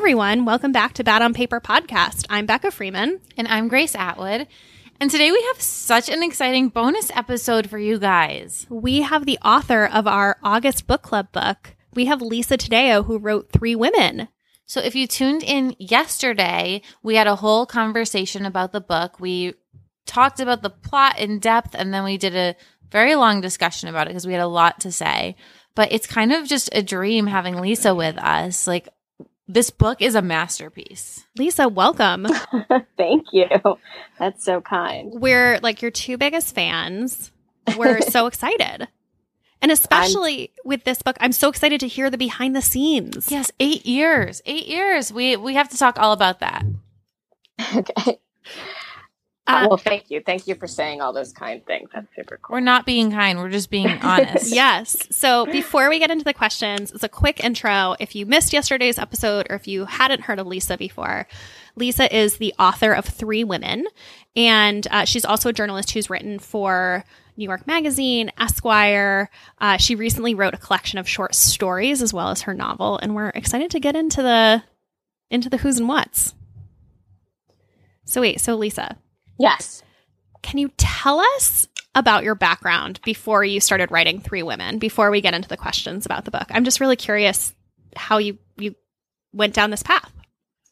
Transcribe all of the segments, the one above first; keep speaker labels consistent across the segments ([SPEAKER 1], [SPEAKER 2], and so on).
[SPEAKER 1] Everyone. Welcome back to Bad on Paper podcast. I'm Becca Freeman.
[SPEAKER 2] And I'm Grace Atwood. And today we have such an exciting bonus episode for you guys.
[SPEAKER 1] We have the author of our August book club book. We have Lisa Taddeo, who wrote Three Women.
[SPEAKER 2] So if you tuned in yesterday, we had a whole conversation about the book. We talked about the plot in depth and then we did a very long discussion about it because we had a lot to say. But it's kind of just a dream having Lisa with us. Like this book is a masterpiece.
[SPEAKER 1] Lisa, welcome.
[SPEAKER 3] Thank you. That's so kind.
[SPEAKER 1] We're like your two biggest fans. We're so excited. And especially I'm, with this book, I'm so excited to hear the behind the scenes.
[SPEAKER 2] Yes, eight years. Eight years. We we have to talk all about that.
[SPEAKER 3] Okay. Uh, well, thank you. Thank you for saying all those kind things. That's super cool.
[SPEAKER 2] We're not being kind. We're just being honest.
[SPEAKER 1] yes. So before we get into the questions, it's a quick intro. If you missed yesterday's episode or if you hadn't heard of Lisa before, Lisa is the author of Three Women, and uh, she's also a journalist who's written for New York Magazine, Esquire. Uh, she recently wrote a collection of short stories as well as her novel, and we're excited to get into the into the who's and what's. So wait, so Lisa.
[SPEAKER 3] Yes.
[SPEAKER 1] Can you tell us about your background before you started writing Three Women? Before we get into the questions about the book, I'm just really curious how you you went down this path.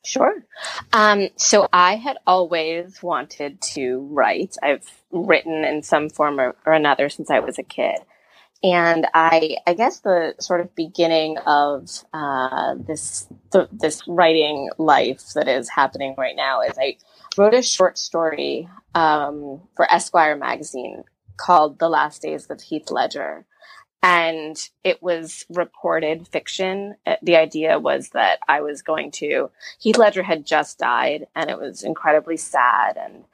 [SPEAKER 3] Sure. Um, so I had always wanted to write. I've written in some form or, or another since I was a kid. And I, I guess the sort of beginning of uh, this th- this writing life that is happening right now is I wrote a short story um, for Esquire magazine called "The Last Days of Heath Ledger," and it was reported fiction. Uh, the idea was that I was going to, Heath Ledger had just died and it was incredibly sad. And,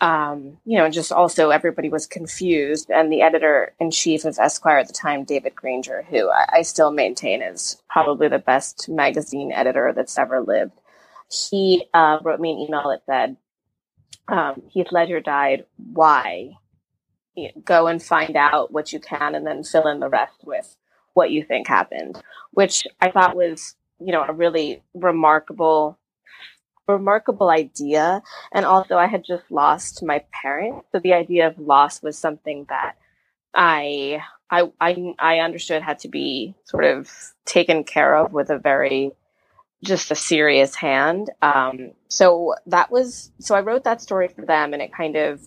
[SPEAKER 3] um, you know, just also everybody was confused. And the editor in chief of Esquire at the time, David Granger, who I, I still maintain is probably the best magazine editor that's ever lived, he uh, wrote me an email that said, um, Heath Ledger died. Why? go and find out what you can and then fill in the rest with what you think happened, which I thought was, you know, a really remarkable remarkable idea and also I had just lost my parents so the idea of loss was something that I I I, I understood had to be sort of taken care of with a very just a serious hand um, so that was so I wrote that story for them and it kind of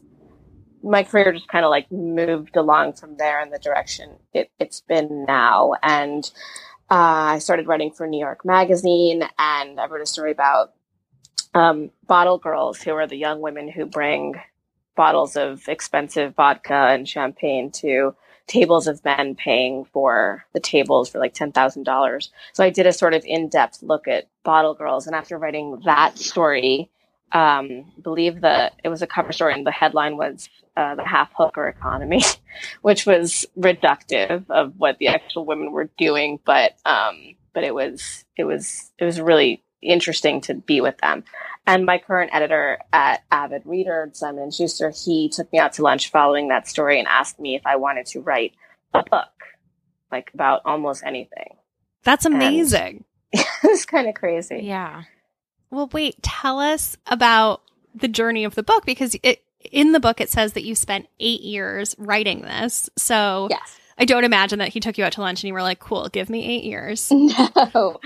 [SPEAKER 3] my career just kind of like moved along from there in the direction it, it's been now. And uh, I started writing for New York Magazine, and I wrote a story about um, bottle girls, who are the young women who bring bottles of expensive vodka and champagne to tables of men paying for the tables for like $10,000. So I did a sort of in depth look at bottle girls. And after writing that story, um, believe that it was a cover story and the headline was uh, the half hooker economy, which was reductive of what the actual women were doing. But um, but it was it was it was really interesting to be with them. And my current editor at Avid Reader, Simon Schuster, he took me out to lunch following that story and asked me if I wanted to write a book, like about almost anything.
[SPEAKER 1] That's amazing.
[SPEAKER 3] it's kind of crazy.
[SPEAKER 2] Yeah.
[SPEAKER 1] Well, wait, tell us about the journey of the book because it, in the book it says that you spent eight years writing this. So
[SPEAKER 3] yes.
[SPEAKER 1] I don't imagine that he took you out to lunch and you were like, cool, give me eight years.
[SPEAKER 3] No.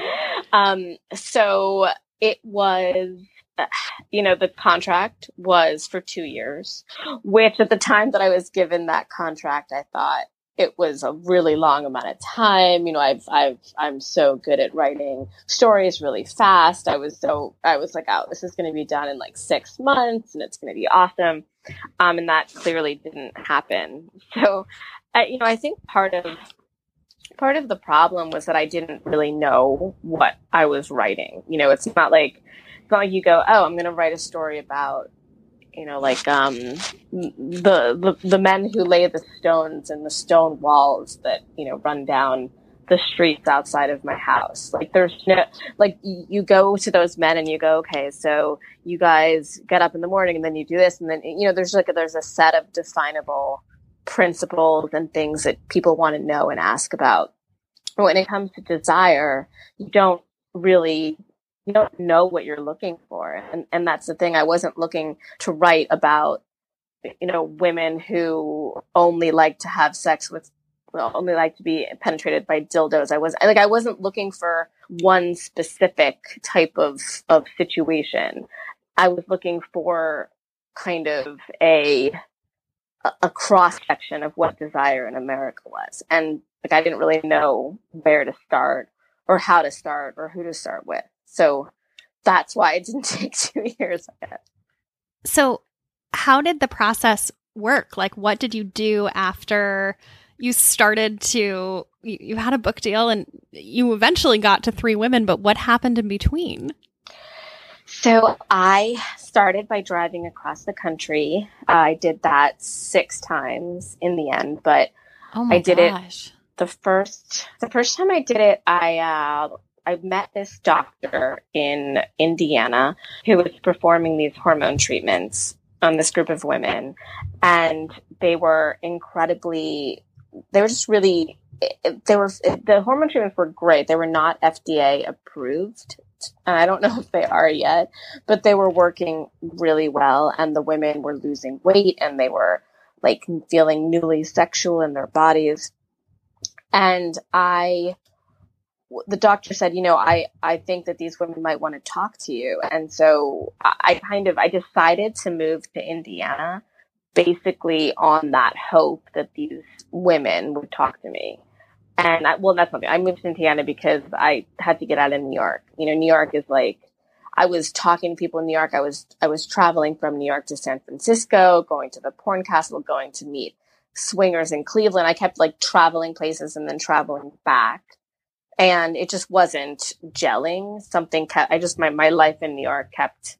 [SPEAKER 3] Um, so it was, you know, the contract was for two years, which at the time that I was given that contract, I thought, it was a really long amount of time. You know, I've, I've, I'm so good at writing stories really fast. I was so, I was like, oh, this is going to be done in like six months and it's going to be awesome. Um, and that clearly didn't happen. So, uh, you know, I think part of, part of the problem was that I didn't really know what I was writing. You know, it's not like, it's not like you go, oh, I'm going to write a story about you know, like um, the, the the men who lay the stones and the stone walls that you know run down the streets outside of my house. Like there's no like you go to those men and you go, okay, so you guys get up in the morning and then you do this and then you know there's like a, there's a set of definable principles and things that people want to know and ask about. When it comes to desire, you don't really you don't know what you're looking for. And, and that's the thing. I wasn't looking to write about, you know, women who only like to have sex with, well, only like to be penetrated by dildos. I was like, I wasn't looking for one specific type of, of situation. I was looking for kind of a, a cross section of what desire in America was. And like, I didn't really know where to start or how to start or who to start with. So that's why it didn't take two years.
[SPEAKER 1] So, how did the process work? Like, what did you do after you started to, you, you had a book deal and you eventually got to three women, but what happened in between?
[SPEAKER 3] So I started by driving across the country. I did that six times in the end, but
[SPEAKER 2] Oh
[SPEAKER 3] I did it the first the first time I did it, I uh, I met this doctor in Indiana who was performing these hormone treatments on this group of women, and they were incredibly. They were just really. They were the hormone treatments were great. They were not FDA approved, and I don't know if they are yet, but they were working really well, and the women were losing weight, and they were like feeling newly sexual in their bodies and I, the doctor said, you know, I, I think that these women might want to talk to you. And so I, I kind of, I decided to move to Indiana basically on that hope that these women would talk to me. And I, well, that's something I moved to Indiana because I had to get out of New York. You know, New York is like, I was talking to people in New York. I was, I was traveling from New York to San Francisco, going to the porn castle, going to meet swingers in Cleveland. I kept like traveling places and then traveling back. And it just wasn't gelling. Something kept, I just, my, my life in New York kept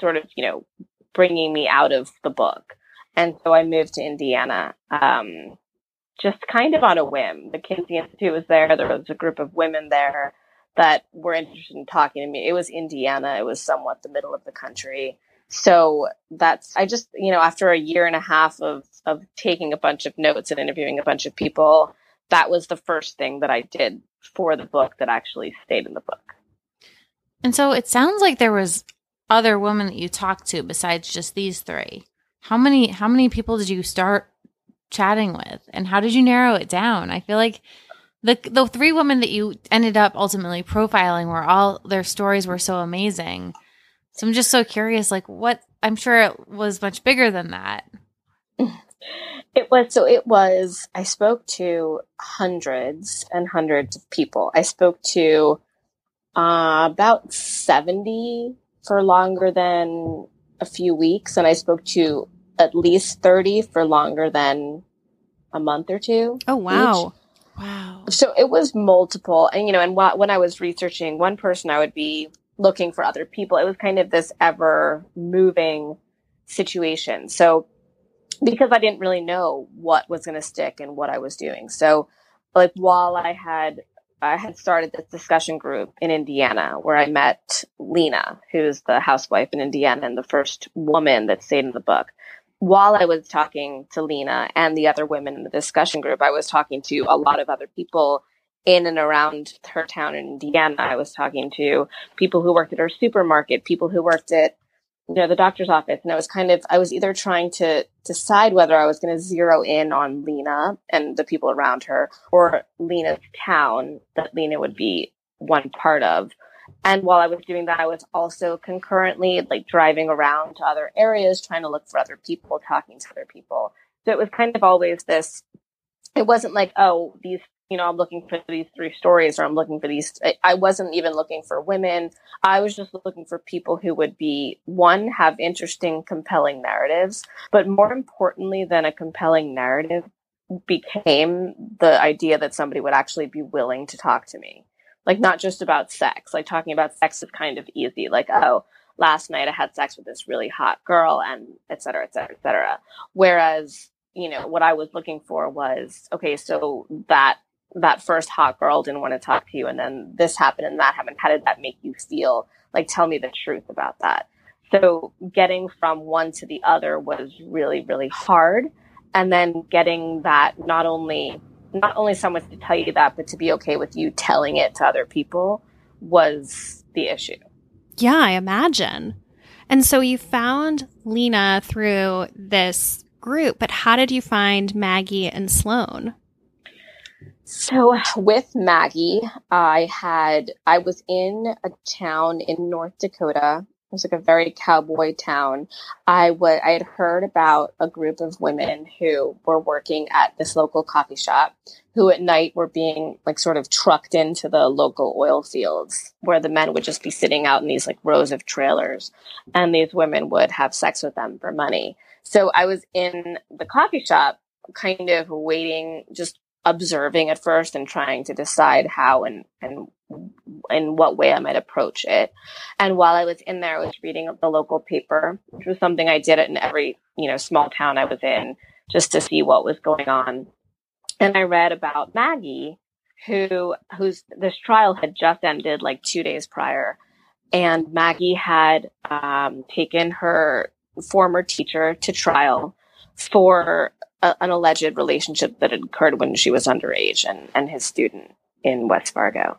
[SPEAKER 3] sort of, you know, bringing me out of the book. And so I moved to Indiana, um, just kind of on a whim. The Kinsey Institute was there. There was a group of women there that were interested in talking to me. It was Indiana. It was somewhat the middle of the country. So that's, I just, you know, after a year and a half of, of taking a bunch of notes and interviewing a bunch of people, that was the first thing that I did for the book that actually stayed in the book.
[SPEAKER 2] And so it sounds like there was other women that you talked to besides just these three. How many how many people did you start chatting with and how did you narrow it down? I feel like the the three women that you ended up ultimately profiling were all their stories were so amazing. So I'm just so curious like what I'm sure it was much bigger than that.
[SPEAKER 3] It was so it was I spoke to hundreds and hundreds of people. I spoke to uh, about 70 for longer than a few weeks and I spoke to at least 30 for longer than a month or two.
[SPEAKER 1] Oh, wow.
[SPEAKER 3] each.
[SPEAKER 2] Wow.
[SPEAKER 3] So it was multiple. And, you know, and wh- when I was researching one person, I would be looking for other people. It was kind of this ever moving situation. So because I didn't really know what was going to stick and what I was doing. So like while I had I had started this discussion group in Indiana where I met Lena, who's the housewife in Indiana and the first woman that stayed in the book. While I was talking to Lena and the other women in the discussion group, I was talking to a lot of other people in and around her town in Indiana. I was talking to people who worked at her supermarket, people who worked at you know the doctor's office and i was kind of i was either trying to decide whether i was going to zero in on lena and the people around her or lena's town that lena would be one part of and while i was doing that i was also concurrently like driving around to other areas trying to look for other people talking to other people so it was kind of always this it wasn't like oh these you know, I'm looking for these three stories or I'm looking for these. I, I wasn't even looking for women. I was just looking for people who would be, one, have interesting, compelling narratives, but more importantly than a compelling narrative became the idea that somebody would actually be willing to talk to me. Like, not just about sex. Like, talking about sex is kind of easy. Like, oh, last night I had sex with this really hot girl and et cetera, et cetera, et cetera. Whereas, you know, what I was looking for was, okay, so that that first hot girl didn't want to talk to you and then this happened and that happened how did that make you feel like tell me the truth about that so getting from one to the other was really really hard and then getting that not only not only someone to tell you that but to be okay with you telling it to other people was the issue
[SPEAKER 1] Yeah, I imagine. And so you found Lena through this group, but how did you find Maggie and Sloane?
[SPEAKER 3] So with Maggie, I had I was in a town in North Dakota. It was like a very cowboy town. I was I had heard about a group of women who were working at this local coffee shop who at night were being like sort of trucked into the local oil fields where the men would just be sitting out in these like rows of trailers and these women would have sex with them for money. So I was in the coffee shop kind of waiting just observing at first and trying to decide how and and in what way I might approach it. And while I was in there, I was reading the local paper, which was something I did in every you know small town I was in, just to see what was going on. And I read about Maggie, who whose this trial had just ended like two days prior, and Maggie had um, taken her former teacher to trial for a, an alleged relationship that had occurred when she was underage and, and his student in West Fargo.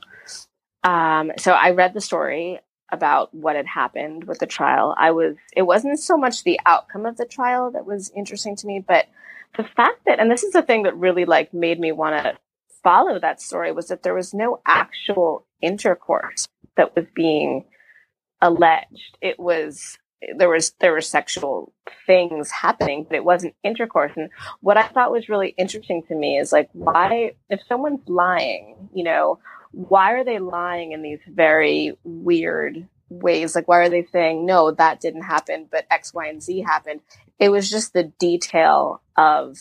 [SPEAKER 3] Um, so I read the story about what had happened with the trial. I was, it wasn't so much the outcome of the trial that was interesting to me, but the fact that, and this is the thing that really like made me want to follow that story was that there was no actual intercourse that was being alleged. It was there was there were sexual things happening, but it wasn't intercourse. And what I thought was really interesting to me is like why if someone's lying, you know, why are they lying in these very weird ways? Like why are they saying no, that didn't happen, but X, Y, and Z happened? It was just the detail of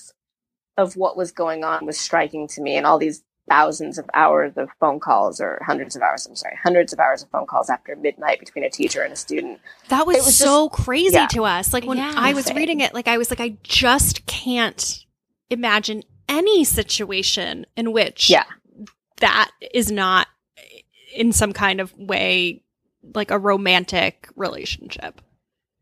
[SPEAKER 3] of what was going on was striking to me and all these thousands of hours of phone calls or hundreds of hours, I'm sorry, hundreds of hours of phone calls after midnight between a teacher and a student.
[SPEAKER 1] That was, was so just, crazy yeah. to us. Like when
[SPEAKER 2] yeah,
[SPEAKER 1] I was reading it, like I was like, I just can't imagine any situation in which
[SPEAKER 3] yeah.
[SPEAKER 1] that is not in some kind of way like a romantic relationship.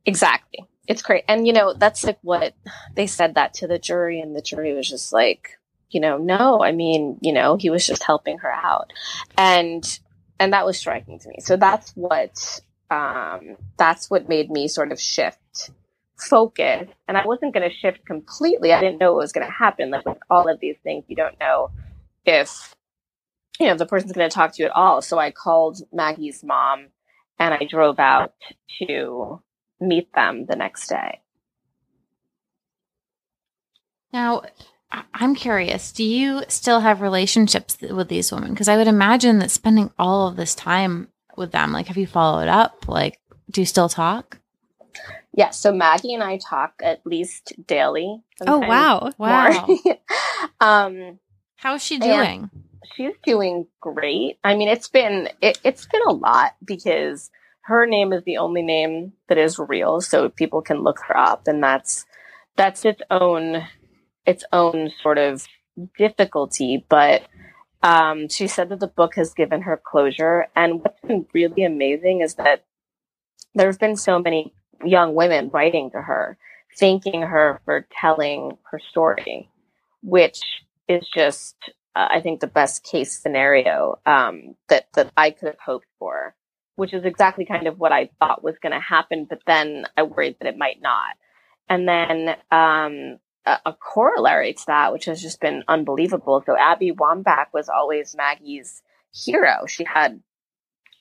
[SPEAKER 3] Exactly. It's great. And you know, that's like what they said that to the jury and the jury was just like, you know, no, I mean, you know, he was just helping her out. And, and that was striking to me. So that's what, um, that's what made me sort of shift focus. And I wasn't going to shift completely. I didn't know what was going to happen. Like with all of these things, you don't know if, you know, the person's going to talk to you at all. So I called Maggie's mom and I drove out to meet them the next day.
[SPEAKER 2] Now, I'm curious, do you still have relationships with these women? Because I would imagine that spending all of this time with them, like, have you followed up? Like, do you still talk?
[SPEAKER 3] Yes. Yeah, so Maggie and I talk at least daily.
[SPEAKER 1] Oh, wow.
[SPEAKER 2] Wow.
[SPEAKER 3] um,
[SPEAKER 2] How's she doing?
[SPEAKER 3] She's doing great. I mean, it's been, it, it's been a lot because her name is the only name that is real. So people can look her up and that's, that's its own its own sort of difficulty, but um, she said that the book has given her closure. And what's been really amazing is that there have been so many young women writing to her, thanking her for telling her story, which is just, uh, I think, the best case scenario um, that that I could have hoped for. Which is exactly kind of what I thought was going to happen, but then I worried that it might not. And then um, a, corollary to that, which has just been unbelievable. So Abby Wambach was always Maggie's hero. She had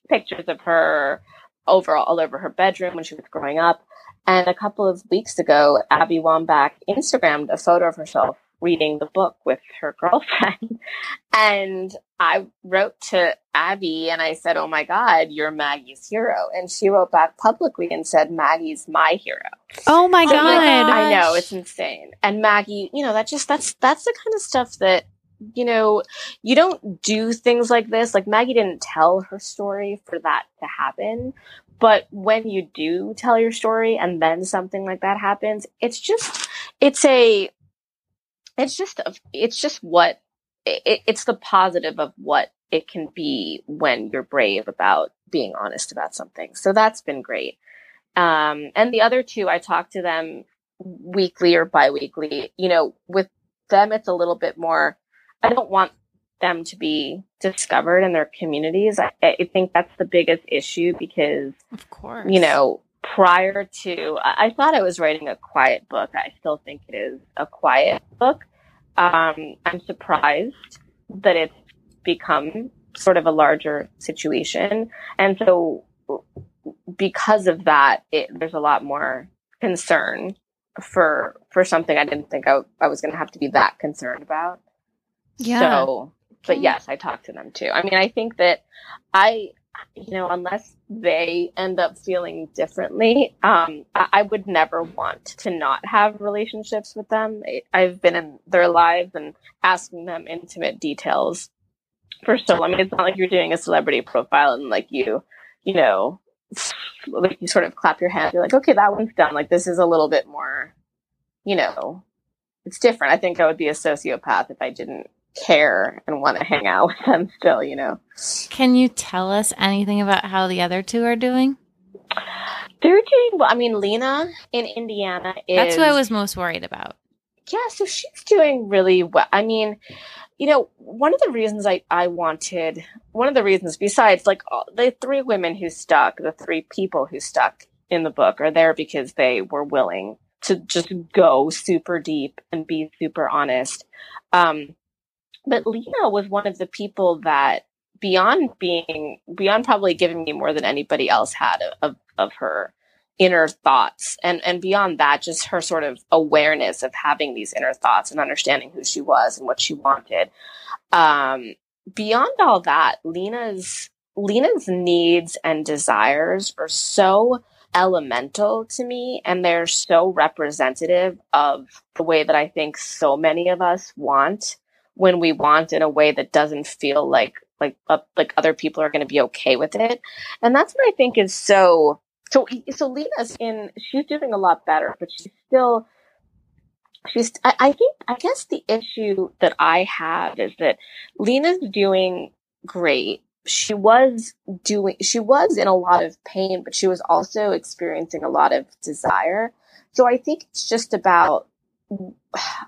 [SPEAKER 3] pictures of her over all over her bedroom when she was growing up. And a couple of weeks ago, Abby Wambach Instagrammed a photo of herself reading the book with her girlfriend. and I wrote to Abby and I said, Oh my God, you're Maggie's hero. And she wrote back publicly and said, Maggie's my hero.
[SPEAKER 1] Oh my God.
[SPEAKER 3] I know, it's insane. And Maggie, you know, that just, that's, that's the kind of stuff that, you know, you don't do things like this. Like Maggie didn't tell her story for that to happen. But when you do tell your story and then something like that happens, it's just, it's a, it's just it's just what it, it's the positive of what it can be when you're brave about being honest about something. So that's been great. Um, and the other two, I talk to them weekly or biweekly. You know, with them, it's a little bit more. I don't want them to be discovered in their communities. I, I think that's the biggest issue because,
[SPEAKER 2] of course,
[SPEAKER 3] you know, prior to, I, thought I was writing a quiet book. I still think it is a quiet book. Um, I'm surprised that it's become sort of a larger situation. And so because of that, it, there's a lot more concern for for something I didn't think I, I was going to have to be that concerned about.
[SPEAKER 1] Yeah.
[SPEAKER 3] So, but yes, I talked to them too. I mean, I think that I, you know, unless they end up feeling differently, um, I, I would never want to not have relationships with them. I've been in their lives and asking them intimate details for so. I mean, it's not like you're doing a celebrity profile and like you, you know, like you sort of clap your hands. You're like, okay, that one's done. Like this is a little bit more, you know, it's different. I think I would be a sociopath if I didn't care and want to hang out with them still, you know.
[SPEAKER 2] Can you tell us anything about how the other two are doing?
[SPEAKER 3] They're doing well. I mean, Lena in Indiana is.
[SPEAKER 2] That's who I was most worried about.
[SPEAKER 3] Yeah, so she's doing really well. I mean, you know, one of the reasons I, I wanted, one of the reasons besides like all, the three women who stuck, the three people who stuck in the book are there because they were willing to just go super deep and be super honest. Um, but Lena was one of the people that beyond being, beyond probably giving me more than anybody else had of, of her inner thoughts. And and beyond that just her sort of awareness of having these inner thoughts and understanding who she was and what she wanted. Um beyond all that lena's lena's needs and desires are so elemental to me and they're so representative of the way that i think so many of us want when we want in a way that doesn't feel like like uh, like other people are going to be okay with it and that's what i think is so so so Lena's in she's doing a lot better, but she's still she's I, I think I guess the issue that I have is that Lena's doing great. She was doing she was in a lot of pain, but she was also experiencing a lot of desire. So I think it's just about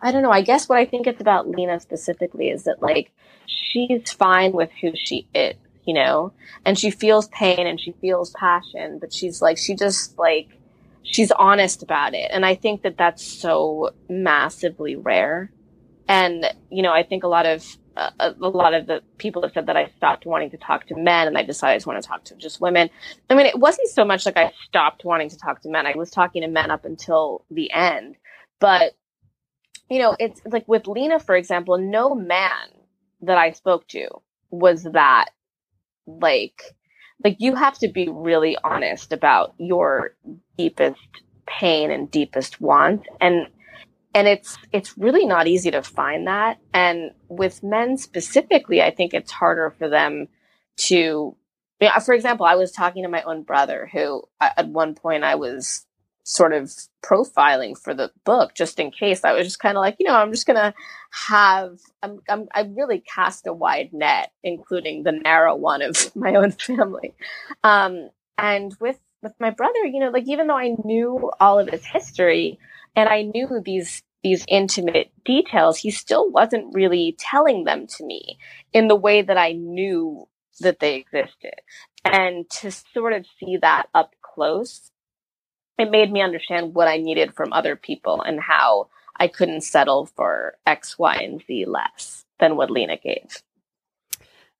[SPEAKER 3] I don't know, I guess what I think it's about Lena specifically is that like she's fine with who she is you know, and she feels pain and she feels passion, but she's like, she just like, she's honest about it. And I think that that's so massively rare. And, you know, I think a lot of, uh, a lot of the people have said that I stopped wanting to talk to men and I decided I just want to talk to just women. I mean, it wasn't so much like I stopped wanting to talk to men. I was talking to men up until the end, but you know, it's like with Lena, for example, no man that I spoke to was that like like you have to be really honest about your deepest pain and deepest want and and it's it's really not easy to find that and with men specifically i think it's harder for them to for example i was talking to my own brother who uh, at one point i was sort of profiling for the book just in case. I was just kind of like, you know, I'm just to have, I'm, I'm, I really cast a wide net, including the narrow one of my own family. Um, and with, with my brother, you know, like even though I knew all of his history and I knew these, these intimate details, he still wasn't really telling them to me in the way that I knew that they existed. And to sort of see that up close it made me understand what I needed from other people and how I couldn't settle for X, Y, and Z less than what Lena gave.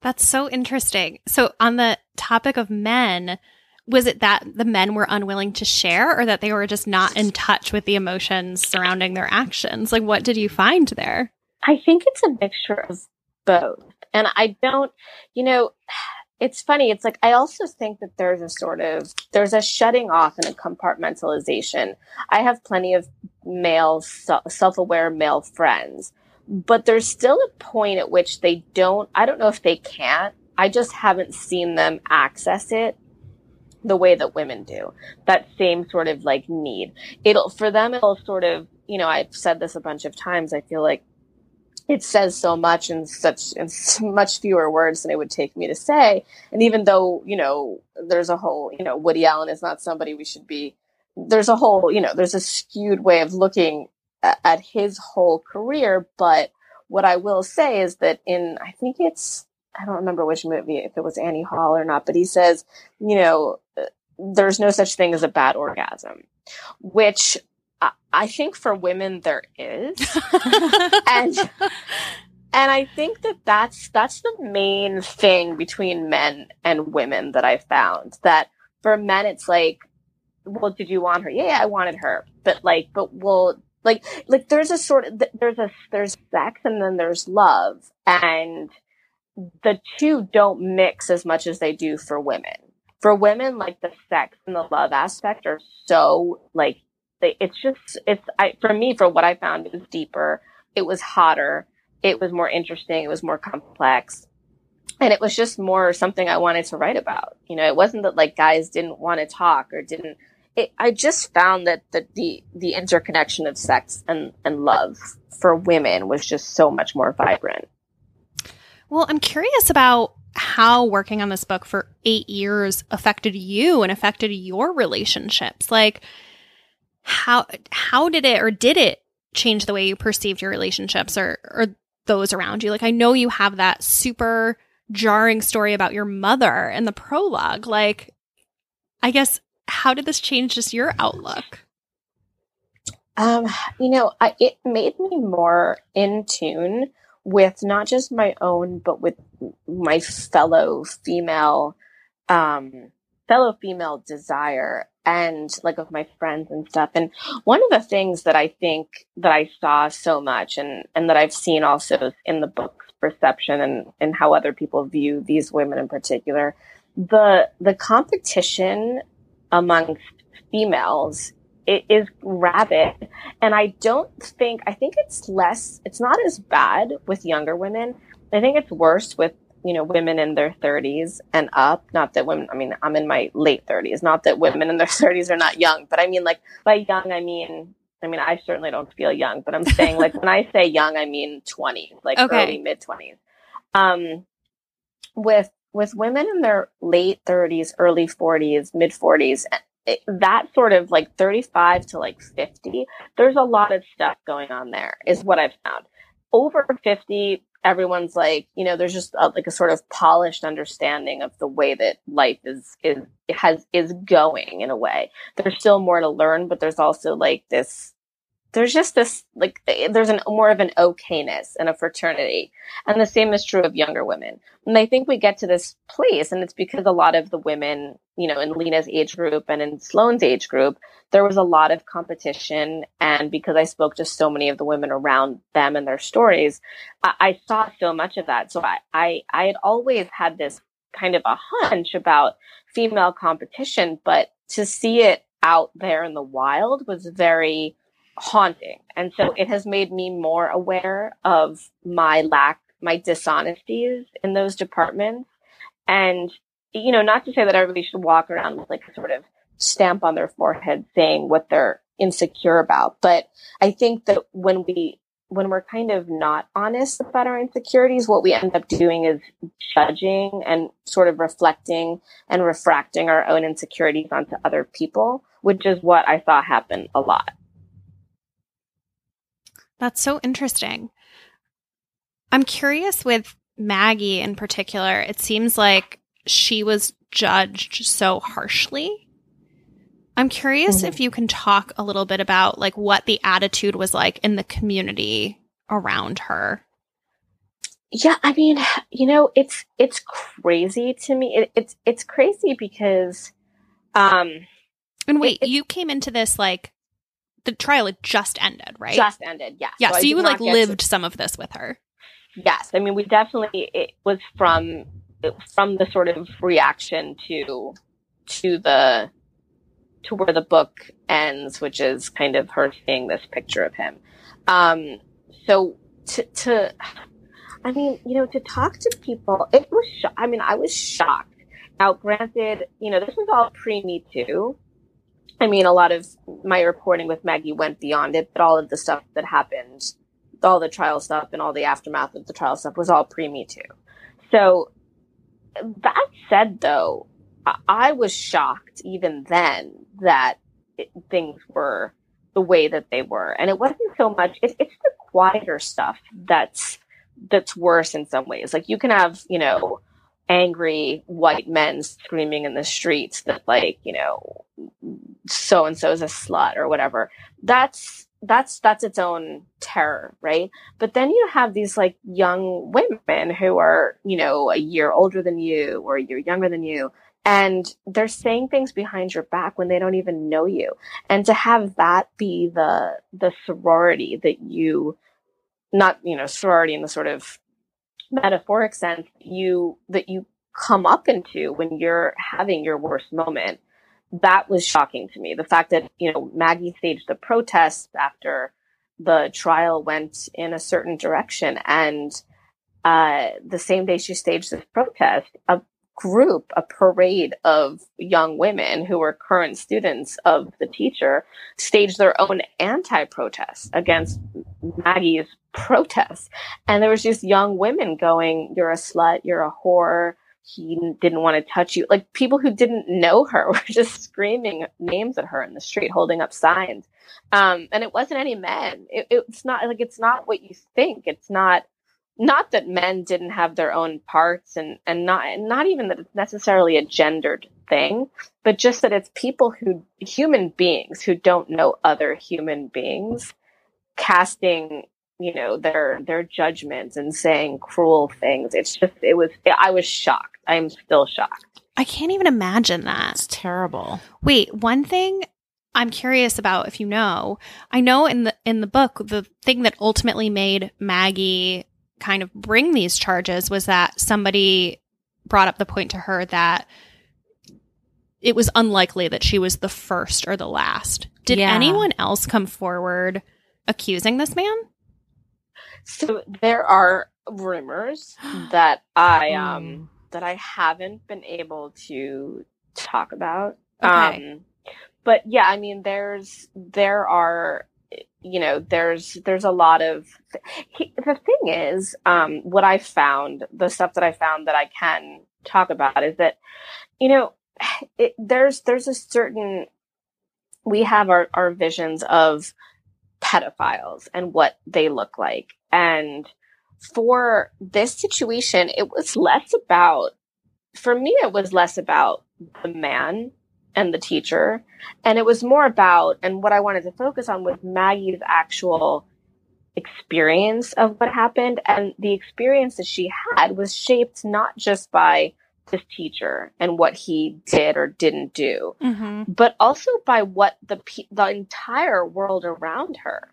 [SPEAKER 1] That's so interesting. So, on the topic of men, was it that the men were unwilling to share or that they were just not in touch with the emotions surrounding their actions? Like, what did you find there?
[SPEAKER 3] I think it's a mixture of both. And I don't, you know, it's funny. It's like I also think that there's a sort of there's a shutting off and a compartmentalization. I have plenty of male self-aware male friends, but there's still a point at which they don't. I don't know if they can't. I just haven't seen them access it the way that women do. That same sort of like need. It'll for them. It'll sort of you know I've said this a bunch of times. I feel like it says so much in such in much fewer words than it would take me to say. And even though you know, there's a whole you know, Woody Allen is not somebody we should be. There's a whole you know, there's a skewed way of looking at, at his whole career, but what I will say is that in, I think it's, I don't remember which movie, if it was Annie Hall or not, but he says, you know, uh, there's no such thing as a bad orgasm, which I, I think for women there is. and, and I think that that's, that's the main thing between men and women that I found that for men, it's like, well, did you want her? Yeah, I wanted her. But like, but well, like, like there's a sort of, there's a, there's sex and then there's love and the two don't mix as much as they do for women. For women, like the sex and the love aspect are so like, they, it's just, it's, I, for me, for what I found, it was deeper. It was hotter. It was more interesting. It was more complex and it was just more something I wanted to write about. You know, it wasn't that like guys didn't want to talk or didn't. It, I just found that the, the the interconnection of sex and and love for women was just so much more vibrant.
[SPEAKER 1] Well, I'm curious about how working on this book for eight years affected you and affected your relationships. Like, how how did it or did it change the way you perceived your relationships or or those around you? Like, I know you have that super jarring story about your mother in the prologue. Like, I guess, how did this change just your outlook?
[SPEAKER 3] Um, you know, I, it made me more in tune with not just my own, but with my fellow female, um, fellow female desire and like of my friends and stuff. And one of the things that I think that I saw so much and, and that I've seen also in the book's perception and, and how other people view these women in particular. The the competition amongst females it is rabid and i don't think i think it's less it's not as bad with younger women i think it's worse with you know women in their 30s and up not that women i mean i'm in my late 30s not that women in their 30s are not young but i mean like by young i mean I mean, I certainly don't feel young, but I'm saying like when I say young, I mean 20s, like okay. early mid 20s. Um, with with women in their late 30s, early 40s, mid 40s, it, that sort of like 35 to like 50, there's a lot of stuff going on there, is what I've found. Over 50, everyone's like, you know, there's just a, like a sort of polished understanding of the way that life is is has is going in a way. There's still more to learn, but there's also like this there's just this like there's an more of an okayness and a fraternity. And the same is true of younger women. And i think we get to this place and it's because a lot of the women you know in lena's age group and in sloane's age group there was a lot of competition. And because i spoke to so many of the women around them and their stories i, I saw so much of that. So I, I i had always had this kind of a hunch about female competition but to see it out there in the wild was very haunting. And so it has made me more aware of my lack, my dishonesties in those departments. And, you know, not to say that everybody should walk around with like a sort of stamp on their forehead saying what they're insecure about. But I think that when we, when we're kind of not honest about our insecurities, what we end up doing is judging and sort of reflecting and refracting our own insecurities onto other people, which is what I saw happen a lot.
[SPEAKER 1] That's so interesting. I'm curious with Maggie in particular. It seems like she was judged so harshly. I'm curious mm-hmm. if you can talk a little bit about like what the attitude was like in the community around her.
[SPEAKER 3] Yeah, I mean, you know, it's it's crazy to me. It, it's it's crazy because um
[SPEAKER 1] and wait, it, you came into this like the trial had just ended, right?
[SPEAKER 3] Just ended, yeah.
[SPEAKER 1] Yeah, so, so you like lived to... some of this with her.
[SPEAKER 3] Yes, I mean we definitely it was from from the sort of reaction to to the to where the book ends, which is kind of her seeing this picture of him. Um, so to to I mean, you know, to talk to people, it was. Sh- I mean, I was shocked. Now, granted, you know, this was all pre Me Too, I mean, a lot of my reporting with Maggie went beyond it, but all of the stuff that happened, all the trial stuff and all the aftermath of the trial stuff was all pre Me Too. So that said, though, I was shocked even then that it, things were the way that they were. And it wasn't so much, it, it's the quieter stuff that's, that's worse in some ways. Like you can have, you know, angry white men screaming in the streets that like, you know, so and so is a slut or whatever. That's, that's that's its own terror right but then you have these like young women who are you know a year older than you or year younger than you and they're saying things behind your back when they don't even know you and to have that be the the sorority that you not you know sorority in the sort of metaphoric sense you that you come up into when you're having your worst moment. That was shocking to me. The fact that you know maggie staged the protest after the trial went in a certain direction and uh, the same day she staged this protest, a group, a parade of young women who were current students of the teacher staged their own anti-protest against Maggie's protest. And there was just young women going, you're a slut, you're a whore. He didn't want to touch you. Like people who didn't know her were just screaming names at her in the street, holding up signs. Um, and it wasn't any men. It, it's not like, it's not what you think. It's not, not that men didn't have their own parts and and not not even that it's necessarily a gendered thing but just that it's people who human beings who don't know other human beings casting you know their their judgments and saying cruel things. It's just it was i was shocked. I'm still shocked.
[SPEAKER 1] I can't even imagine that.
[SPEAKER 2] It's terrible.
[SPEAKER 1] Wait one thing I'm curious about if you know. I know in the in the book the thing that ultimately made Maggie kind of bring these charges was that somebody brought up the point to her that it was unlikely that she was the first or the last. Did yeah. anyone else come forward accusing this man?
[SPEAKER 3] So there are rumors that I um hmm. that I haven't been able to talk about. Okay. Um but yeah, I mean there's there are you know there's there's a lot of he, the thing is um what i found the stuff that i found that i can talk about is that you know it, there's there's a certain we have our our visions of pedophiles and what they look like. And for this situation it was less about for me it was less about the man and the teacher. And it was more about, and what I wanted to focus on was Maggie's actual experience of what happened. And the experience that she had was shaped not just by this teacher and what he did or didn't do, mm-hmm. but also by what the the entire world around her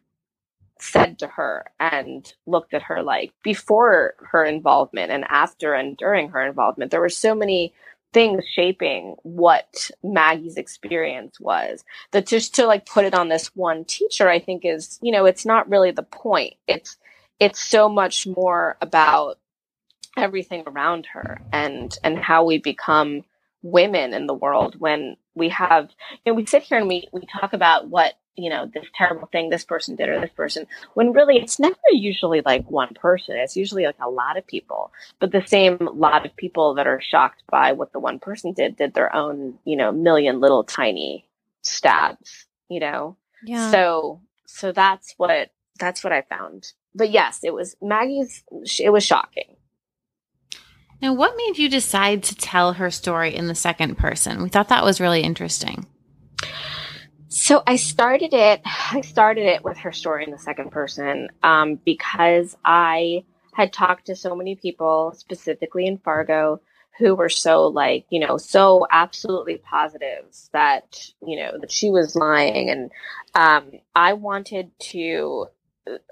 [SPEAKER 3] said to her and looked at her like before her involvement and after and during her involvement. There were so many things shaping what Maggie's experience was. That just to like put it on this one teacher, I think is, you know, it's not really the point. It's it's so much more about everything around her and and how we become women in the world when we have you know we sit here and we we talk about what you know, this terrible thing this person did or this person, when really it's never usually like one person. It's usually like a lot of people. But the same lot of people that are shocked by what the one person did did their own, you know, million little tiny stabs, you know? Yeah. So, so that's what, that's what I found. But yes, it was Maggie's, it was shocking.
[SPEAKER 2] Now, what made you decide to tell her story in the second person? We thought that was really interesting.
[SPEAKER 3] So I started it. I started it with her story in the second person um, because I had talked to so many people, specifically in Fargo, who were so like you know so absolutely positive that you know that she was lying, and um, I wanted to.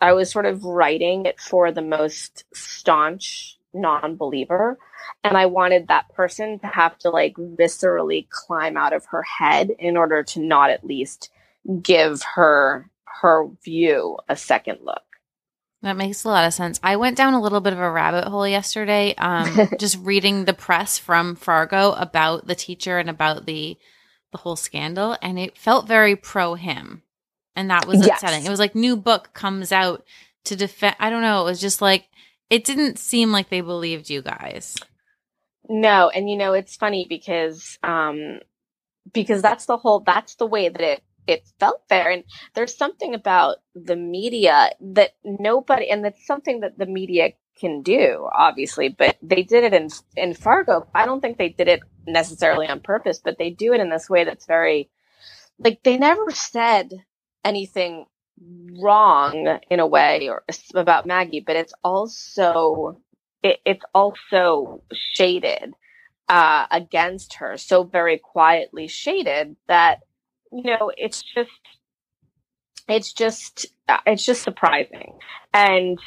[SPEAKER 3] I was sort of writing it for the most staunch non-believer and i wanted that person to have to like viscerally climb out of her head in order to not at least give her her view a second look
[SPEAKER 2] that makes a lot of sense. I went down a little bit of a rabbit hole yesterday, um, just reading the press from Fargo about the teacher and about the the whole scandal, and it felt very pro him, and that was yes. upsetting. It was like new book comes out to defend. I don't know. It was just like it didn't seem like they believed you guys.
[SPEAKER 3] No, and you know it's funny because um because that's the whole that's the way that it it felt fair. And there's something about the media that nobody, and that's something that the media can do, obviously, but they did it in in Fargo. I don't think they did it necessarily on purpose, but they do it in this way that's very like they never said anything wrong in a way or about Maggie, but it's also it, it's also shaded uh, against her, so very quietly shaded that you know it's just it's just uh, it's just surprising and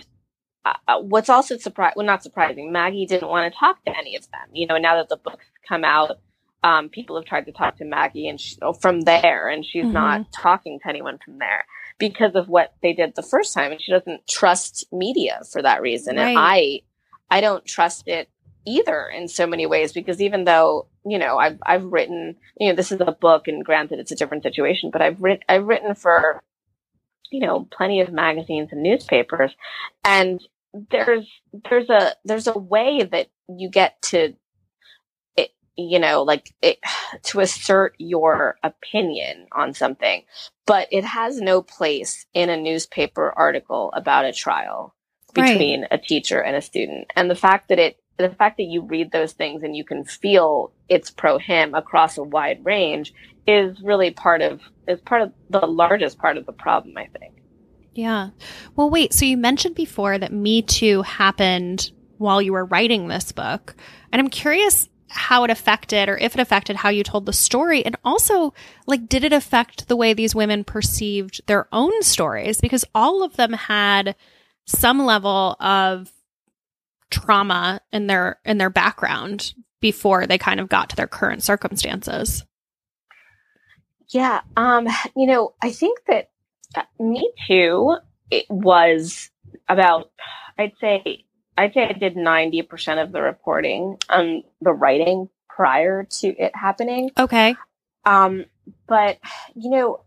[SPEAKER 3] uh, uh what's also surprising well not surprising maggie didn't want to talk to any of them you know now that the books come out um, people have tried to talk to maggie and she, from there and she's mm-hmm. not talking to anyone from there because of what they did the first time and she doesn't trust media for that reason right. and i i don't trust it either in so many ways because even though you know I've I've written you know this is a book and granted it's a different situation but I've written I've written for you know plenty of magazines and newspapers and there's there's a there's a way that you get to you know like it, to assert your opinion on something but it has no place in a newspaper article about a trial between right. a teacher and a student. And the fact that it the fact that you read those things and you can feel it's pro him across a wide range is really part of is part of the largest part of the problem i think.
[SPEAKER 1] Yeah. Well wait so you mentioned before that me too happened while you were writing this book and i'm curious how it affected or if it affected how you told the story and also like did it affect the way these women perceived their own stories because all of them had some level of trauma in their in their background before they kind of got to their current circumstances.
[SPEAKER 3] Yeah, um, you know, I think that uh, me too. It was about, I'd say, I'd say I did ninety percent of the reporting, um, the writing prior to it happening.
[SPEAKER 1] Okay.
[SPEAKER 3] Um, but you know,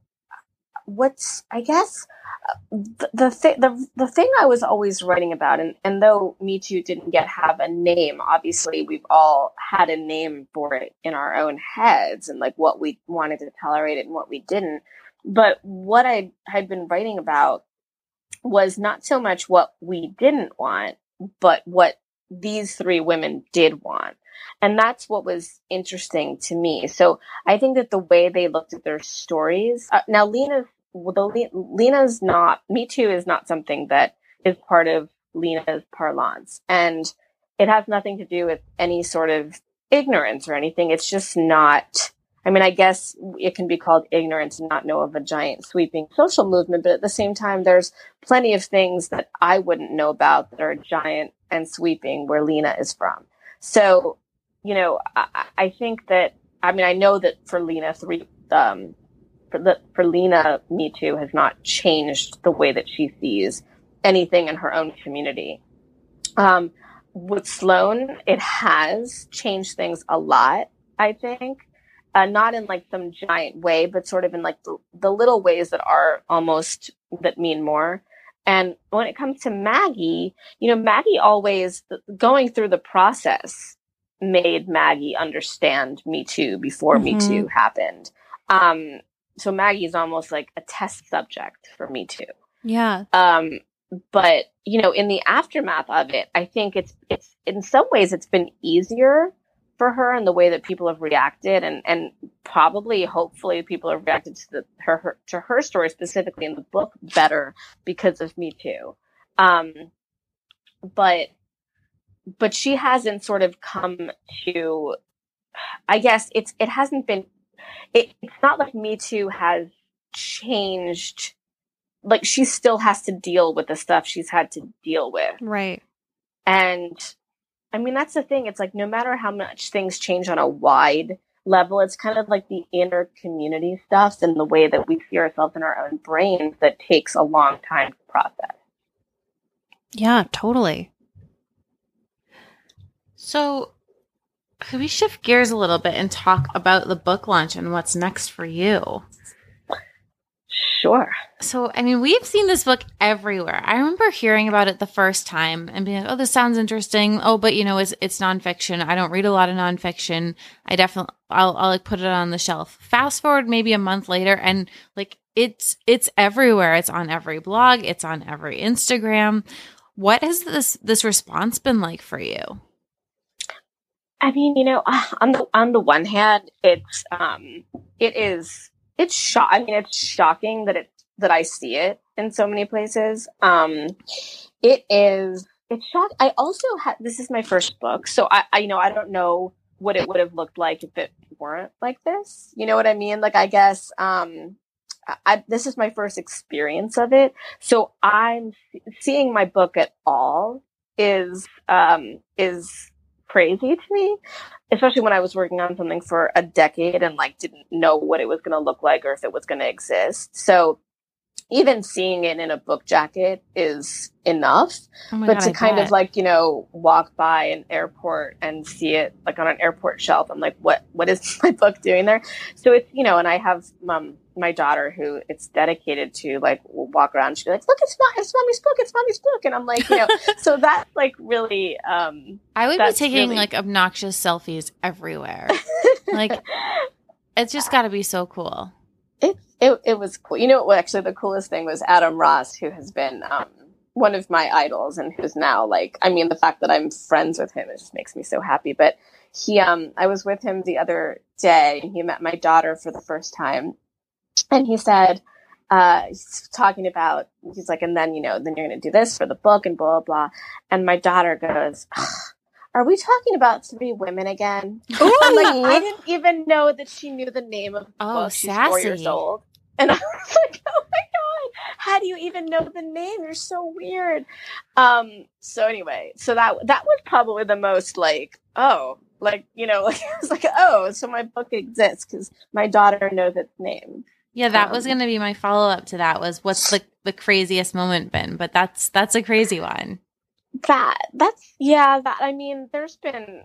[SPEAKER 3] what's I guess the the, th- the the thing I was always writing about, and, and though Me Too didn't yet have a name, obviously we've all had a name for it in our own heads, and like what we wanted to tolerate it and what we didn't. But what I had been writing about was not so much what we didn't want, but what these three women did want. And that's what was interesting to me. So I think that the way they looked at their stories, uh, now Lena's well, the Lena's not Me Too is not something that is part of Lena's parlance, and it has nothing to do with any sort of ignorance or anything. It's just not. I mean, I guess it can be called ignorance to not know of a giant sweeping social movement, but at the same time, there's plenty of things that I wouldn't know about that are giant and sweeping where Lena is from. So, you know, I, I think that, I mean, I know that for Lena, three, um, for, the, for Lena, Me Too has not changed the way that she sees anything in her own community. Um, with Sloane, it has changed things a lot, I think. Uh, not in like some giant way, but sort of in like the, the little ways that are almost that mean more. And when it comes to Maggie, you know, Maggie always going through the process made Maggie understand Me Too before mm-hmm. Me Too happened. Um, so Maggie is almost like a test subject for me too.
[SPEAKER 1] Yeah.
[SPEAKER 3] Um, but you know, in the aftermath of it, I think it's it's in some ways it's been easier for her and the way that people have reacted, and and probably hopefully people have reacted to the her, her to her story specifically in the book better because of Me Too. Um, but but she hasn't sort of come to I guess it's it hasn't been it, it's not like Me Too has changed. Like she still has to deal with the stuff she's had to deal with.
[SPEAKER 1] Right.
[SPEAKER 3] And I mean, that's the thing. It's like no matter how much things change on a wide level, it's kind of like the inner community stuff and the way that we see ourselves in our own brains that takes a long time to process.
[SPEAKER 1] Yeah, totally.
[SPEAKER 2] So could we shift gears a little bit and talk about the book launch and what's next for you?
[SPEAKER 3] Sure.
[SPEAKER 2] So, I mean, we've seen this book everywhere. I remember hearing about it the first time and being like, "Oh, this sounds interesting." Oh, but you know, it's it's nonfiction. I don't read a lot of nonfiction. I definitely, I'll, I'll like put it on the shelf. Fast forward maybe a month later, and like it's it's everywhere. It's on every blog. It's on every Instagram. What has this this response been like for you?
[SPEAKER 3] I mean, you know, on the on the one hand, it's um, it is it's shock. I mean, it's shocking that it that I see it in so many places. Um, it is it's shock. I also had this is my first book, so I, I you know I don't know what it would have looked like if it weren't like this. You know what I mean? Like I guess um, I, this is my first experience of it, so I'm seeing my book at all is um, is crazy to me, especially when I was working on something for a decade and like didn't know what it was going to look like or if it was going to exist. So even seeing it in a book jacket is enough. Oh but God, to I kind bet. of like, you know, walk by an airport and see it like on an airport shelf, I'm like, what what is my book doing there? So it's, you know, and I have um my daughter who it's dedicated to like walk around she'll be like look it's not it's mommy's book it's mommy's book and i'm like you know so that's like really um
[SPEAKER 2] i would be taking really... like obnoxious selfies everywhere like it's just got to be so cool
[SPEAKER 3] it, it it was cool you know actually the coolest thing was adam ross who has been um one of my idols and who's now like i mean the fact that i'm friends with him it just makes me so happy but he um i was with him the other day and he met my daughter for the first time and he said, uh, he's talking about, he's like, and then, you know, then you're going to do this for the book and blah, blah, blah. And my daughter goes, are we talking about three women again? Ooh. I'm like, I didn't even know that she knew the name of the oh, book. She's sassy. four years old. And I was like, oh my God, how do you even know the name? You're so weird. Um, so anyway, so that, that was probably the most like, oh, like, you know, like, I was like, oh, so my book exists because my daughter knows its name.
[SPEAKER 2] Yeah, that um, was going to be my follow up to that was what's the the craziest moment been, but that's that's a crazy one.
[SPEAKER 3] That that's yeah, that I mean, there's been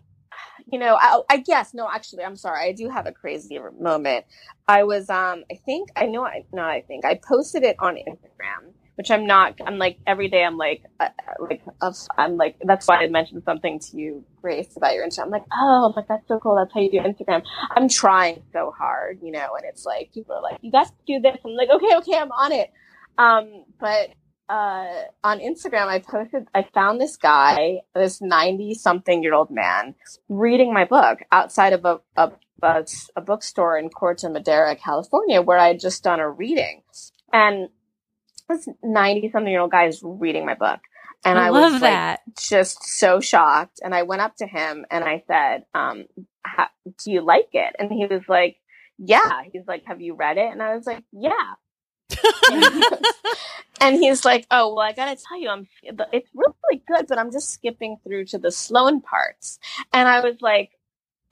[SPEAKER 3] you know, I, I, guess no. Actually, I'm sorry. I do have a crazy moment. I was, um, I think I know. I not. I think I posted it on Instagram, which I'm not. I'm like every day. I'm like, uh, like, uh, I'm like. That's why I mentioned something to you, Grace, about your Instagram. I'm like, oh, like that's so cool. That's how you do Instagram. I'm trying so hard, you know, and it's like people are like, you guys do this. I'm like, okay, okay, I'm on it. Um, but uh, on Instagram, I posted, I found this guy, this 90 something year old man, reading my book outside of a, a, a, a bookstore in Corte Madera, California, where I had just done a reading. And this 90 something year old guy is reading my book. And I, I was that. like just so shocked. And I went up to him and I said, um, do you like it? And he was like, yeah. He's like, have you read it? And I was like, yeah. And he's like, "Oh, well, I gotta tell you, I'm it's really good, but I'm just skipping through to the Sloane parts." And I was like,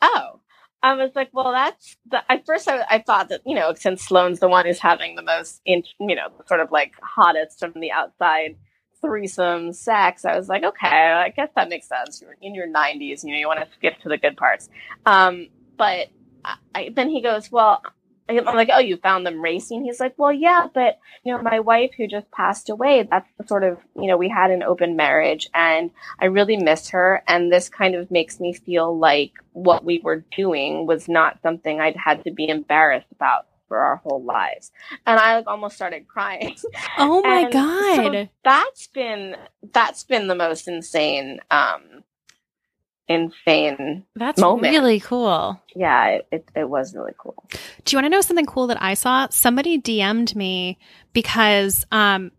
[SPEAKER 3] "Oh." I was like, well, that's the. At first, I, I thought that you know, since Sloane's the one who's having the most, in, you know, sort of like hottest from the outside threesome sex, I was like, okay, I guess that makes sense. You're in your 90s, you know, you want to skip to the good parts. Um, but I, then he goes, well, I'm like, oh, you found them racing? He's like, well, yeah, but you know, my wife who just passed away, that's the sort of, you know, we had an open marriage and I really miss her. And this kind of makes me feel like what we were doing was not something I'd had to be embarrassed about for our whole lives. And I like almost started crying.
[SPEAKER 1] Oh my God. So
[SPEAKER 3] that's been, that's been the most insane, um, insane
[SPEAKER 2] That's
[SPEAKER 3] moment.
[SPEAKER 2] really cool.
[SPEAKER 3] Yeah, it, it, it, was really cool.
[SPEAKER 1] Do you want to know something cool that I saw? Somebody DM'd me because um,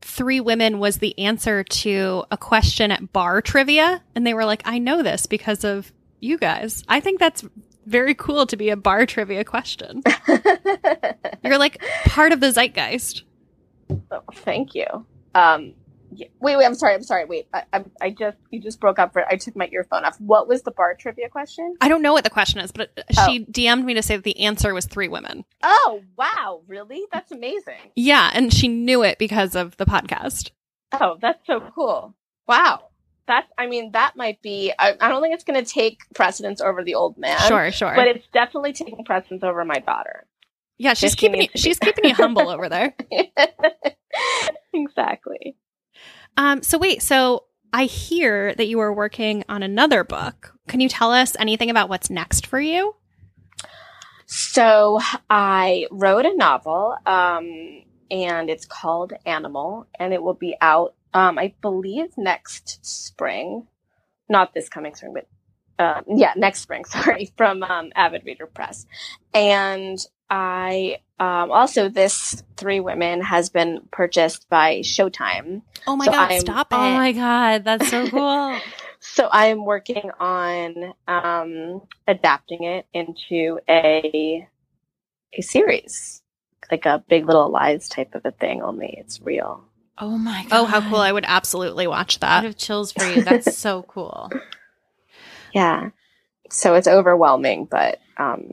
[SPEAKER 1] Three Women was the answer to a question at bar trivia. And they were like, I know this because of you guys. I think that's very cool to be a bar trivia question. You're like part of the zeitgeist.
[SPEAKER 3] Oh, thank you. Um, yeah. Wait, wait. I'm sorry. I'm sorry. Wait. I, I, I, just you just broke up for. I took my earphone off. What was the bar trivia question?
[SPEAKER 1] I don't know what the question is, but uh, oh. she DM'd me to say that the answer was three women.
[SPEAKER 3] Oh wow! Really? That's amazing.
[SPEAKER 1] Yeah, and she knew it because of the podcast.
[SPEAKER 3] Oh, that's so cool! Wow. That's. I mean, that might be. I, I don't think it's going to take precedence over the old man.
[SPEAKER 1] Sure, sure.
[SPEAKER 3] But it's definitely taking precedence over my daughter.
[SPEAKER 1] Yeah, she's
[SPEAKER 3] 50
[SPEAKER 1] keeping you,
[SPEAKER 3] needs to be-
[SPEAKER 1] she's keeping you humble over there.
[SPEAKER 3] exactly.
[SPEAKER 1] Um, so wait, so I hear that you are working on another book. Can you tell us anything about what's next for you?
[SPEAKER 3] So I wrote a novel, um, and it's called Animal, and it will be out, um, I believe, next spring. Not this coming spring, but uh, yeah, next spring. Sorry, from um, Avid Reader Press, and I um, also this Three Women has been purchased by Showtime.
[SPEAKER 1] Oh my
[SPEAKER 3] So
[SPEAKER 1] god,
[SPEAKER 3] I'm-
[SPEAKER 1] stop it.
[SPEAKER 2] Oh my god, that's so cool.
[SPEAKER 3] So I am working on um, adapting it into a a series, like a Big Little Lies type of a thing. Only it's real.
[SPEAKER 2] oh my god.
[SPEAKER 1] oh, how cool. I would absolutely watch that.
[SPEAKER 2] I
[SPEAKER 1] that.
[SPEAKER 2] have chills for you. That's so cool.
[SPEAKER 3] Yeah. So it's overwhelming, but um,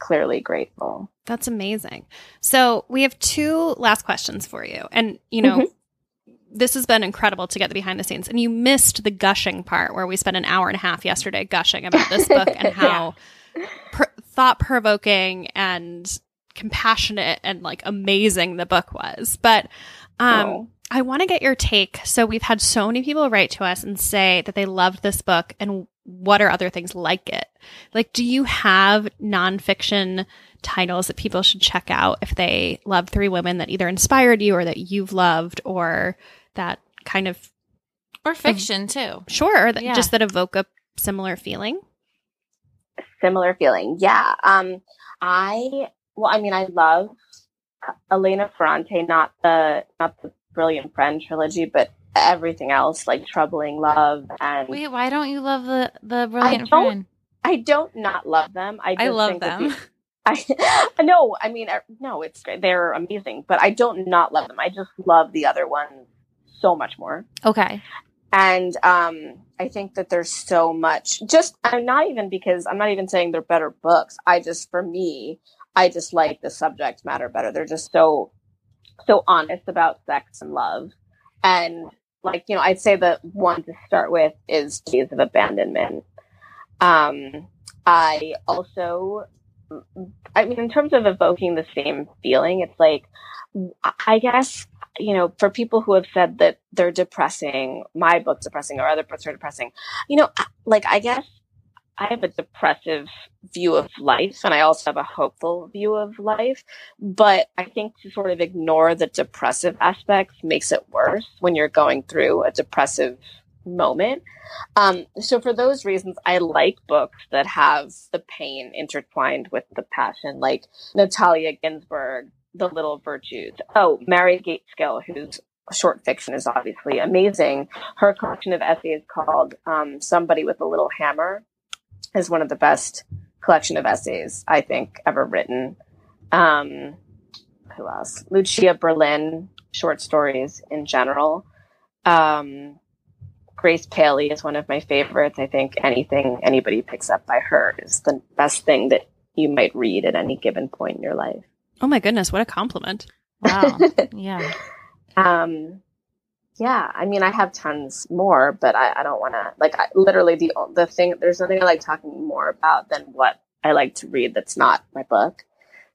[SPEAKER 3] clearly grateful.
[SPEAKER 1] That's amazing. So we have two last questions for you. And, you know, this has been incredible to get the behind the scenes. And you missed the gushing part where we spent an hour and a half yesterday gushing about this book and how pr- thought provoking and compassionate and like amazing the book was. But um,
[SPEAKER 3] Oh.
[SPEAKER 1] I want to get your take. So we've had so many people write to us and say that they loved this book and what are other things like it? Like, do you have nonfiction titles that people should check out if they love three women that either inspired you or that you've loved or that kind of
[SPEAKER 2] Or fiction too.
[SPEAKER 1] sure or that
[SPEAKER 2] Yeah.
[SPEAKER 1] just that evoke a similar feeling?
[SPEAKER 3] Similar feeling. Yeah. Um, I well, I mean, I love Elena Ferrante, not the not the Brilliant Friend trilogy, but everything else like Troubling Love and
[SPEAKER 2] Wait, why don't you love the the brilliant
[SPEAKER 3] don't
[SPEAKER 2] friend?
[SPEAKER 3] I don't not love them. I,
[SPEAKER 2] I love them.
[SPEAKER 3] the- I no, I mean, I- no, it's great. They're amazing, but I don't not love them. I just love the other ones so much more.
[SPEAKER 2] Okay.
[SPEAKER 3] And um, I think that there's so much. Just I'm not even because I'm not even saying they're better books. I just, for me, I just like the subject matter better. They're just so so honest about sex and love, and like you know, I'd say the one to start with is Days of Abandonment. Um, I also, I mean, in terms of evoking the same feeling, it's like, I guess, you know, for people who have said that they're depressing, my book's depressing or other books are depressing, you know, like, I guess I have a depressive view of life and I also have a hopeful view of life. But I think to sort of ignore the depressive aspects makes it worse when you're going through a depressive moment. Um, so for those reasons, I like books that have the pain intertwined with the passion, like Natalia Ginzburg, The Little Virtues. Oh, Mary Gaitskill, whose short fiction is obviously amazing. Her collection of essays called um, Somebody with a Little Hammer is one of the best collection of essays I think ever written. Um, who else? Lucia Berlin, short stories in general. Um, Grace Paley is one of my favorites. I think anything anybody picks up by her is the best thing that you might read at any given point in your life.
[SPEAKER 1] Oh my goodness, what a compliment.
[SPEAKER 2] Wow. yeah.
[SPEAKER 3] Um, yeah, I mean, I have tons more, but I, I don't want to like I, literally the the thing. There's nothing I like talking more about than what I like to read. That's not my book.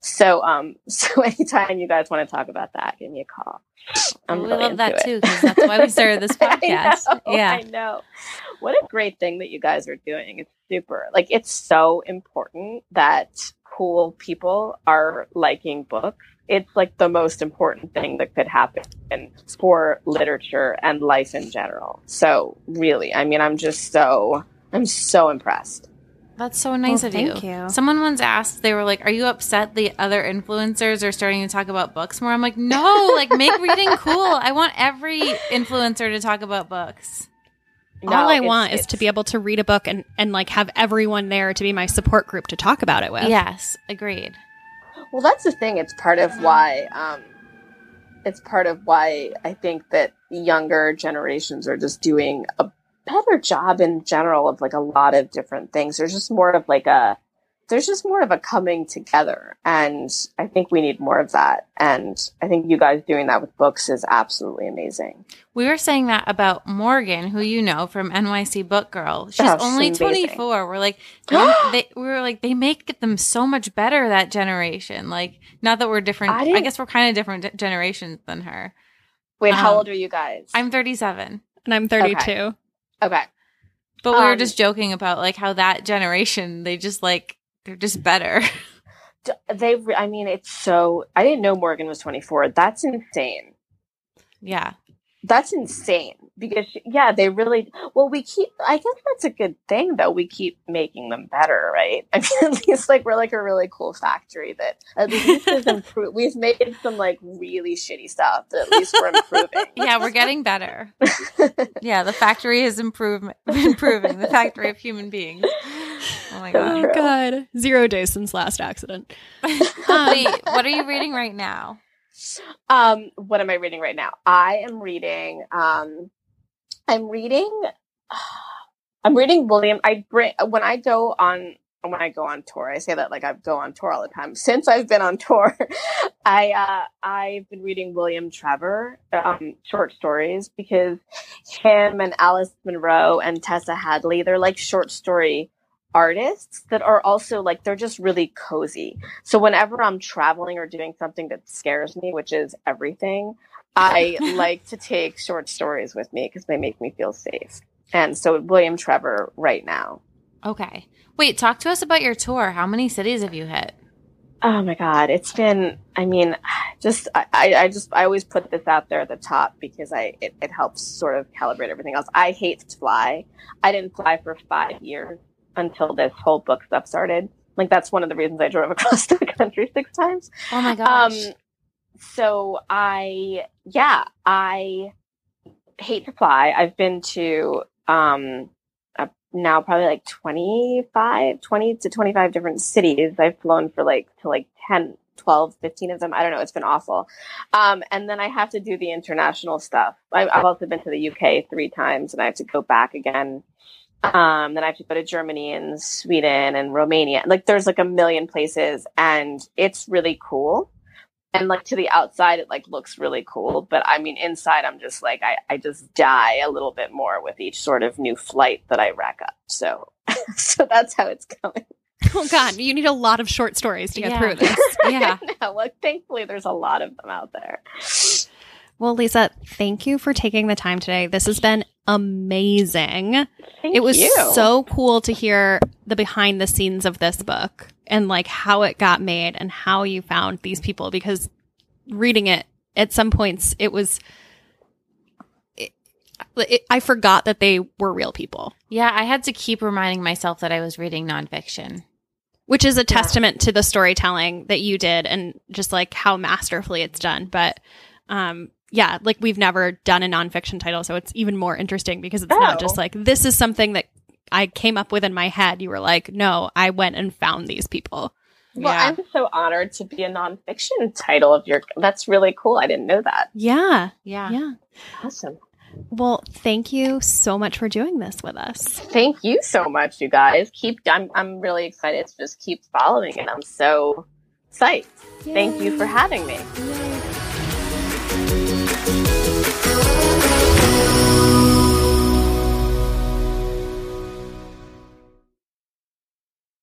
[SPEAKER 3] So, um, so anytime you guys want to talk about that, give me a call. I'm
[SPEAKER 2] we
[SPEAKER 3] really
[SPEAKER 2] love that
[SPEAKER 3] into
[SPEAKER 2] too because that's why we started this podcast.
[SPEAKER 3] I know,
[SPEAKER 2] yeah.
[SPEAKER 3] I know. What a great thing that you guys are doing. It's super. Like it's so important that cool people are liking books. It's like the most important thing that could happen for literature and life in general. So really, I mean, I'm just so I'm so impressed.
[SPEAKER 2] That's so nice
[SPEAKER 1] Well,
[SPEAKER 2] of you.
[SPEAKER 1] thank you.
[SPEAKER 2] Someone once asked, they were like, Are you upset the other influencers are starting to talk about books more? I'm like, No, like make reading cool. I want every influencer to talk about books.
[SPEAKER 1] All I
[SPEAKER 3] it's-
[SPEAKER 1] want is to be able to read a book and, and like have everyone there to be my support group to talk about it with.
[SPEAKER 2] Yes, agreed.
[SPEAKER 3] Well, that's the thing. It's part of why. Um, it's part of why I think that younger generations are just doing a better job in general of like a lot of different things. There's just more of like a there's just more of a coming together. And I think we need more of that. And I think you guys doing that with books is absolutely amazing.
[SPEAKER 2] We were saying that about Morgan, who you know from NYC Book Girl. She's
[SPEAKER 3] Oh,
[SPEAKER 2] only
[SPEAKER 3] amazing.
[SPEAKER 2] 24. We're like, they, they, we were like, they make them so much better, that generation. Like, not that we're different.
[SPEAKER 3] I
[SPEAKER 2] I, guess we're kind of different d- generations than her.
[SPEAKER 3] Wait, how
[SPEAKER 2] Um,
[SPEAKER 3] old are you guys?
[SPEAKER 2] I'm 37.
[SPEAKER 1] And I'm 32.
[SPEAKER 3] okay.
[SPEAKER 2] But we were
[SPEAKER 3] Um,
[SPEAKER 2] just joking about like how that generation, they just like, they're just better.
[SPEAKER 3] They, I mean, it's so. I didn't know Morgan was 24. That's insane.
[SPEAKER 2] yeah.
[SPEAKER 3] That's insane because yeah, they really well. We keep. I guess that's a good thing though. We keep making them better, right? I mean, at least like we're like a really cool factory that at least is improve. We've made some like really shitty stuff, but at least we're improving.
[SPEAKER 2] Yeah, we're getting better. yeah, the factory is improve- improving. The factory of human beings. Oh my god.
[SPEAKER 3] True.
[SPEAKER 1] Oh, God. Zero days since last accident. Um,
[SPEAKER 2] Wait, what are you reading right now?
[SPEAKER 3] Um, what am I reading right now? I am reading. Um, I'm reading. I'm reading William. I bring when I go on when I go on tour. I say that like I go on tour all the time. Since I've been on tour, I uh, I've been reading William Trevor um, short stories because him and Alice Munro and Tessa Hadley they're like short story artists that are also like they're just really cozy. So whenever I'm traveling or doing something that scares me, which is everything, I like to take short stories with me because they make me feel safe. And so William Trevor right now.
[SPEAKER 2] Okay. Wait, talk to us about your tour. How many cities have you hit?
[SPEAKER 3] Oh my god, it's been I mean, just I, I just I always put this out there at the top because I it, it helps sort of calibrate everything else. I hate to fly. I didn't fly for five years until this whole book stuff started. Like that's one of the reasons I drove across the country six times.
[SPEAKER 2] Oh my gosh.
[SPEAKER 3] Um, so I, yeah, I hate to fly. I've been to, um, uh, now probably like 25, 20 to 25 different cities. I've flown for like, to like 10, 12, 15 of them. I don't know. It's been awful. Um, and then I have to do the international stuff. I, I've also been to the UK three times and I have to go back again. Um, then I have to go to Germany and Sweden and Romania. Like there's like a million places and it's really cool and like to the outside it like looks really cool but i mean inside i'm just like i, I just die a little bit more with each sort of new flight that i rack up so so that's how it's going
[SPEAKER 1] oh, God. You need a lot of short stories to get
[SPEAKER 2] Yeah.
[SPEAKER 1] through this.
[SPEAKER 2] yeah.
[SPEAKER 3] no, well, thankfully there's a lot of them out there
[SPEAKER 1] Well, Lisa, thank you for taking the time today. This has been amazing.
[SPEAKER 3] Thank
[SPEAKER 1] it was
[SPEAKER 3] you.
[SPEAKER 1] so cool to hear the behind the scenes of this book and like how it got made and how you found these people because reading it at some points it was it, it, I forgot that they were real people,
[SPEAKER 2] Yeah, I had to keep reminding myself that I was reading nonfiction.
[SPEAKER 1] which is a testament to the storytelling that you did and just like how masterfully it's done. But um yeah, like we've never done a nonfiction title, so it's even more interesting because it's not
[SPEAKER 3] Oh.
[SPEAKER 1] just like this is something that I came up with in my head. You were like, no, I went and found these people.
[SPEAKER 3] well
[SPEAKER 2] Yeah.
[SPEAKER 3] i'm so honored to be a nonfiction title of your that's really cool i didn't know that
[SPEAKER 1] Yeah.
[SPEAKER 2] Yeah.
[SPEAKER 1] Yeah.
[SPEAKER 3] awesome
[SPEAKER 1] Well, thank you so much for doing this with us.
[SPEAKER 3] thank you so much you guys keep i'm, I'm really excited to just keep following it i'm so psyched thank you for having me
[SPEAKER 1] Yay. Thank you.